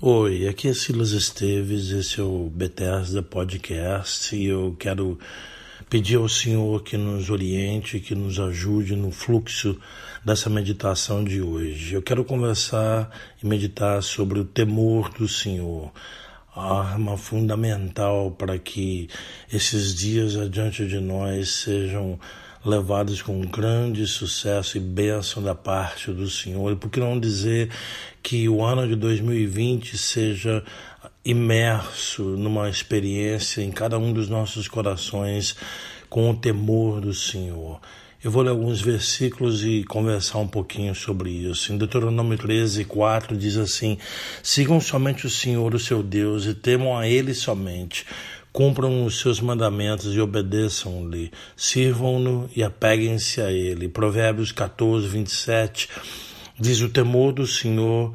Oi, aqui é Silas Esteves, esse é o Bethesda Podcast e eu quero pedir ao Senhor que nos oriente, que nos ajude no fluxo dessa meditação de hoje. Eu quero conversar e meditar sobre o temor do Senhor, a arma fundamental para que esses dias adiante de nós sejam levados com grande sucesso e bênção da parte do Senhor. E por que não dizer que o ano de 2020 seja imerso numa experiência em cada um dos nossos corações com o temor do Senhor. Eu vou ler alguns versículos e conversar um pouquinho sobre isso. Em Deuteronômio 13, 4 diz assim: Sigam somente o Senhor, o seu Deus, e temam a Ele somente cumpram os seus mandamentos e obedeçam-lhe, sirvam-no e apeguem-se a ele. Provérbios 14, 27 diz: O temor do Senhor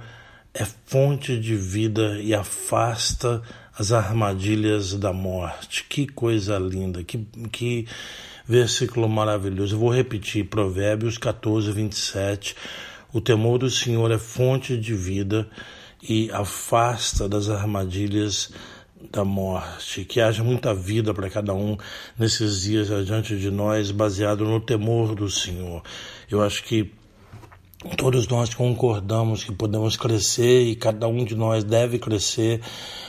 é fonte de vida e afasta as armadilhas da morte. Que coisa linda, que, que versículo maravilhoso. Eu vou repetir: Provérbios 14, 27. O temor do Senhor é fonte de vida e afasta das armadilhas da morte, que haja muita vida para cada um nesses dias adiante de nós, baseado no temor do Senhor. Eu acho que todos nós concordamos que podemos crescer e cada um de nós deve crescer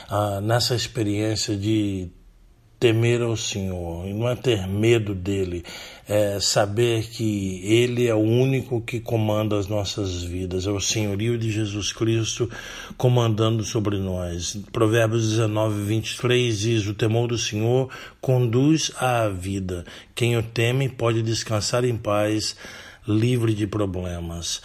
ah, nessa experiência de temer ao Senhor, e não é ter medo dele, é saber que ele é o único que comanda as nossas vidas, é o senhorio de Jesus Cristo comandando sobre nós. Provérbios 19, 23 diz: O temor do Senhor conduz à vida. Quem o teme pode descansar em paz, livre de problemas.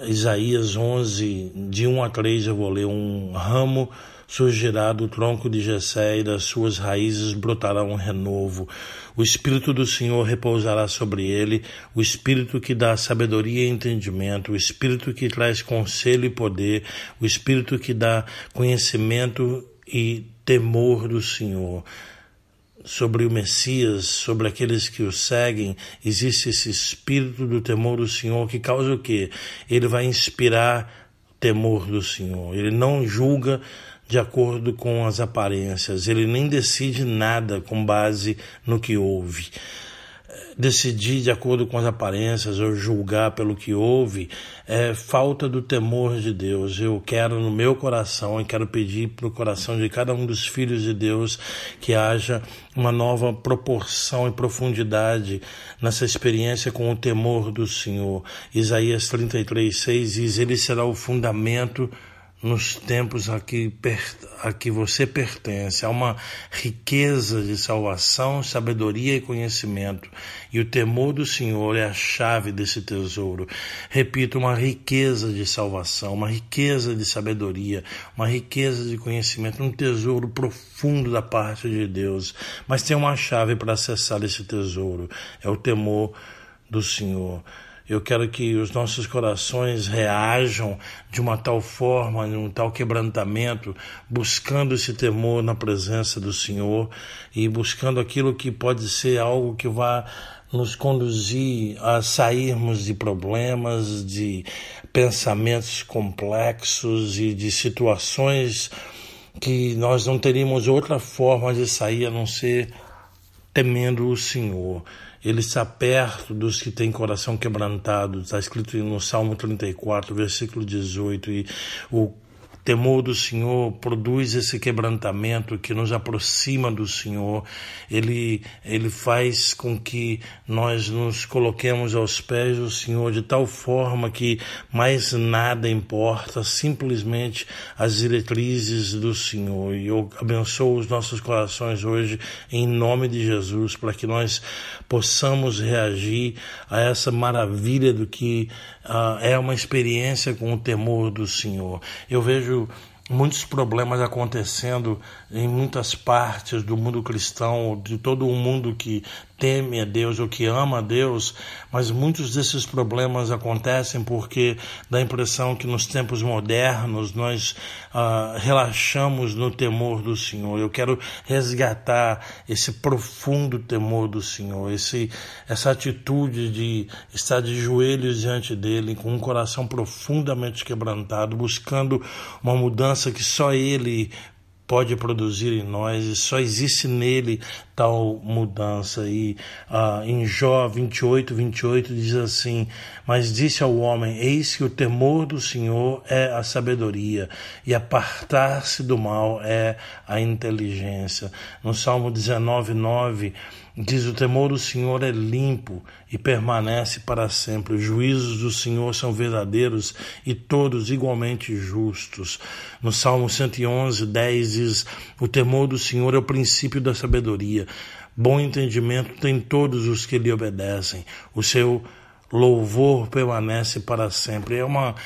Isaías 11, de 1 a 3, eu vou ler um ramo surgirá do tronco de Jessé e das suas raízes brotará um renovo. O Espírito do Senhor repousará sobre ele, o Espírito que dá sabedoria e entendimento, o Espírito que traz conselho e poder, o Espírito que dá conhecimento e temor do Senhor sobre o Messias, sobre aqueles que o seguem, existe esse espírito do temor do Senhor que causa o quê? Ele vai inspirar temor do Senhor. Ele não julga de acordo com as aparências, ele nem decide nada com base no que ouve. Decidir de acordo com as aparências ou julgar pelo que houve é falta do temor de Deus. Eu quero no meu coração e quero pedir para o coração de cada um dos filhos de Deus que haja uma nova proporção e profundidade nessa experiência com o temor do Senhor. Isaías 33, 6 diz: Ele será o fundamento nos tempos a que, a que você pertence. Há uma riqueza de salvação, sabedoria e conhecimento. E o temor do Senhor é a chave desse tesouro. Repito, uma riqueza de salvação, uma riqueza de sabedoria, uma riqueza de conhecimento, um tesouro profundo da parte de Deus. Mas tem uma chave para acessar esse tesouro: é o temor do Senhor. Eu quero que os nossos corações reajam de uma tal forma, num tal quebrantamento, buscando esse temor na presença do Senhor e buscando aquilo que pode ser algo que vá nos conduzir a sairmos de problemas, de pensamentos complexos e de situações que nós não teríamos outra forma de sair a não ser temendo o Senhor. Ele está perto dos que têm coração quebrantado. Está escrito no Salmo 34, versículo 18. E o temor do Senhor produz esse quebrantamento que nos aproxima do Senhor. Ele, ele faz com que nós nos coloquemos aos pés do Senhor de tal forma que mais nada importa, simplesmente as diretrizes do Senhor. E eu abençoo os nossos corações hoje em nome de Jesus para que nós possamos reagir a essa maravilha do que uh, é uma experiência com o temor do Senhor. Eu vejo muitos problemas acontecendo em muitas partes do mundo cristão, de todo o mundo que teme a Deus ou que ama a Deus, mas muitos desses problemas acontecem porque dá a impressão que nos tempos modernos nós uh, relaxamos no temor do Senhor. Eu quero resgatar esse profundo temor do Senhor, esse, essa atitude de estar de joelhos diante dele, com um coração profundamente quebrantado, buscando uma mudança que só Ele pode produzir em nós e só existe nele tal mudança. E ah, em Jó 28, 28 diz assim: Mas disse ao homem: Eis que o temor do Senhor é a sabedoria, e apartar-se do mal é a inteligência. No Salmo 19, 9 Diz: O temor do Senhor é limpo e permanece para sempre. Os juízos do Senhor são verdadeiros e todos igualmente justos. No Salmo 111, 10 diz: O temor do Senhor é o princípio da sabedoria. Bom entendimento tem todos os que lhe obedecem. O seu louvor permanece para sempre. É uma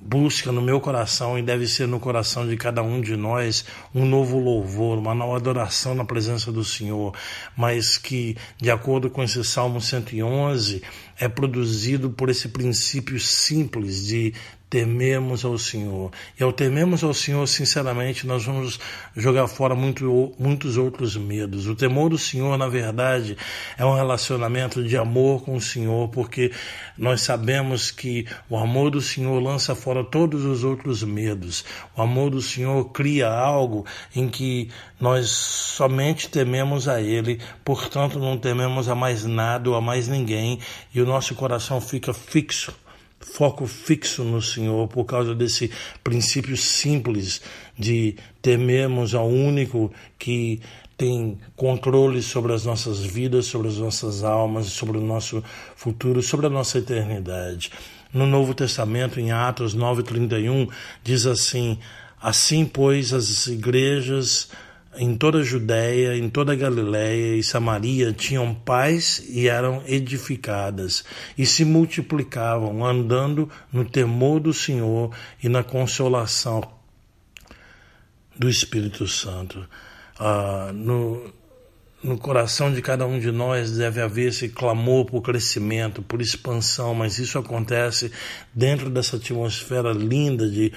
busca no meu coração e deve ser no coração de cada um de nós um novo louvor, uma nova adoração na presença do Senhor, mas que, de acordo com esse Salmo 111, é produzido por esse princípio simples de tememos ao Senhor. E ao tememos ao Senhor, sinceramente, nós vamos jogar fora muito, muitos outros medos. O temor do Senhor, na verdade, é um relacionamento de amor com o Senhor, porque nós sabemos que o amor do Senhor lança fora todos os outros medos. O amor do Senhor cria algo em que nós somente tememos a Ele, portanto não tememos a mais nada ou a mais ninguém, e o nosso coração fica fixo foco fixo no Senhor por causa desse princípio simples de temermos ao único que tem controle sobre as nossas vidas, sobre as nossas almas, sobre o nosso futuro, sobre a nossa eternidade. No Novo Testamento, em Atos 9:31, diz assim: Assim, pois, as igrejas em toda a Judéia, em toda a Galiléia e Samaria tinham paz e eram edificadas e se multiplicavam, andando no temor do Senhor e na consolação do Espírito Santo. Ah, no, no coração de cada um de nós deve haver esse clamor por crescimento, por expansão, mas isso acontece dentro dessa atmosfera linda de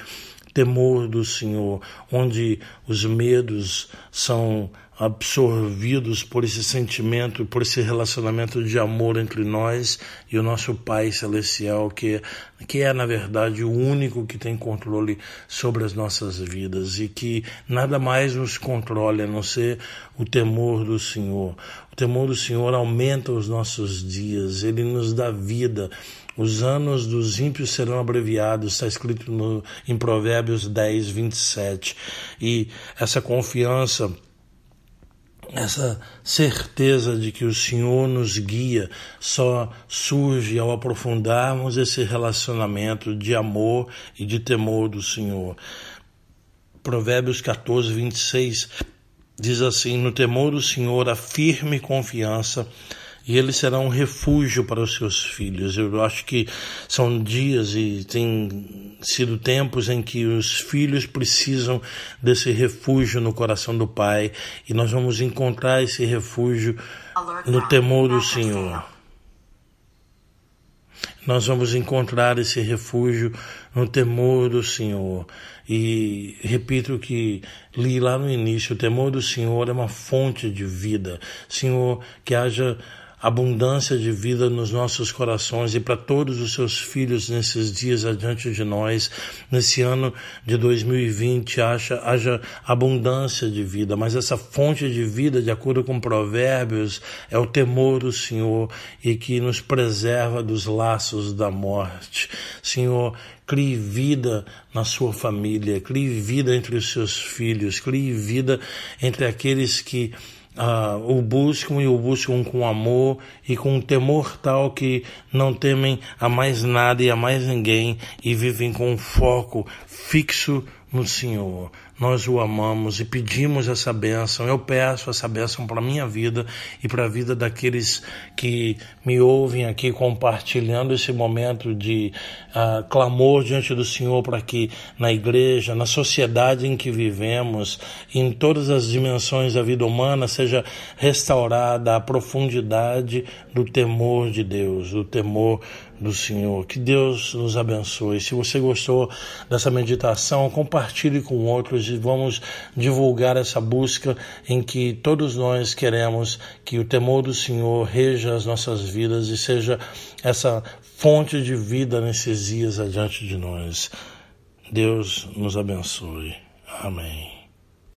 temor do Senhor, onde os medos são absorvidos por esse sentimento, por esse relacionamento de amor entre nós e o nosso Pai Celestial, que, que é, na verdade, o único que tem controle sobre as nossas vidas e que nada mais nos controle a não ser o temor do Senhor. O temor do Senhor aumenta os nossos dias, ele nos dá vida. Os anos dos ímpios serão abreviados, está escrito no, em Provérbios 10, 27. E essa confiança essa certeza de que o Senhor nos guia só surge ao aprofundarmos esse relacionamento de amor e de temor do Senhor. Provérbios 14, 26 diz assim: No temor do Senhor, a firme confiança e ele será um refúgio para os seus filhos. Eu acho que são dias e tem sido tempos em que os filhos precisam desse refúgio no coração do Pai e nós vamos encontrar esse refúgio no temor do Senhor. Nós vamos encontrar esse refúgio no temor do Senhor. E repito o que li lá no início: o temor do Senhor é uma fonte de vida. Senhor, que haja abundância de vida nos nossos corações e para todos os seus filhos nesses dias adiante de nós, nesse ano de 2020, haja, haja abundância de vida, mas essa fonte de vida, de acordo com Provérbios, é o temor do Senhor e que nos preserva dos laços da morte. Senhor, crie vida na sua família, crie vida entre os seus filhos, crie vida entre aqueles que uh, o buscam e o buscam com amor e com um temor tal que não temem a mais nada e a mais ninguém e vivem com um foco fixo no Senhor. Nós o amamos e pedimos essa bênção. Eu peço essa bênção para a minha vida e para a vida daqueles que me ouvem aqui compartilhando esse momento de uh, clamor diante do Senhor para que na igreja, na sociedade em que vivemos, em todas as dimensões da vida humana, seja restaurada a profundidade do temor de Deus, do temor do Senhor. Que Deus nos abençoe. Se você gostou dessa meditação, compartilhe com outros e vamos divulgar essa busca em que todos nós queremos que o temor do Senhor reja as nossas vidas e seja essa fonte de vida nesses dias adiante de nós. Deus nos abençoe. Amém.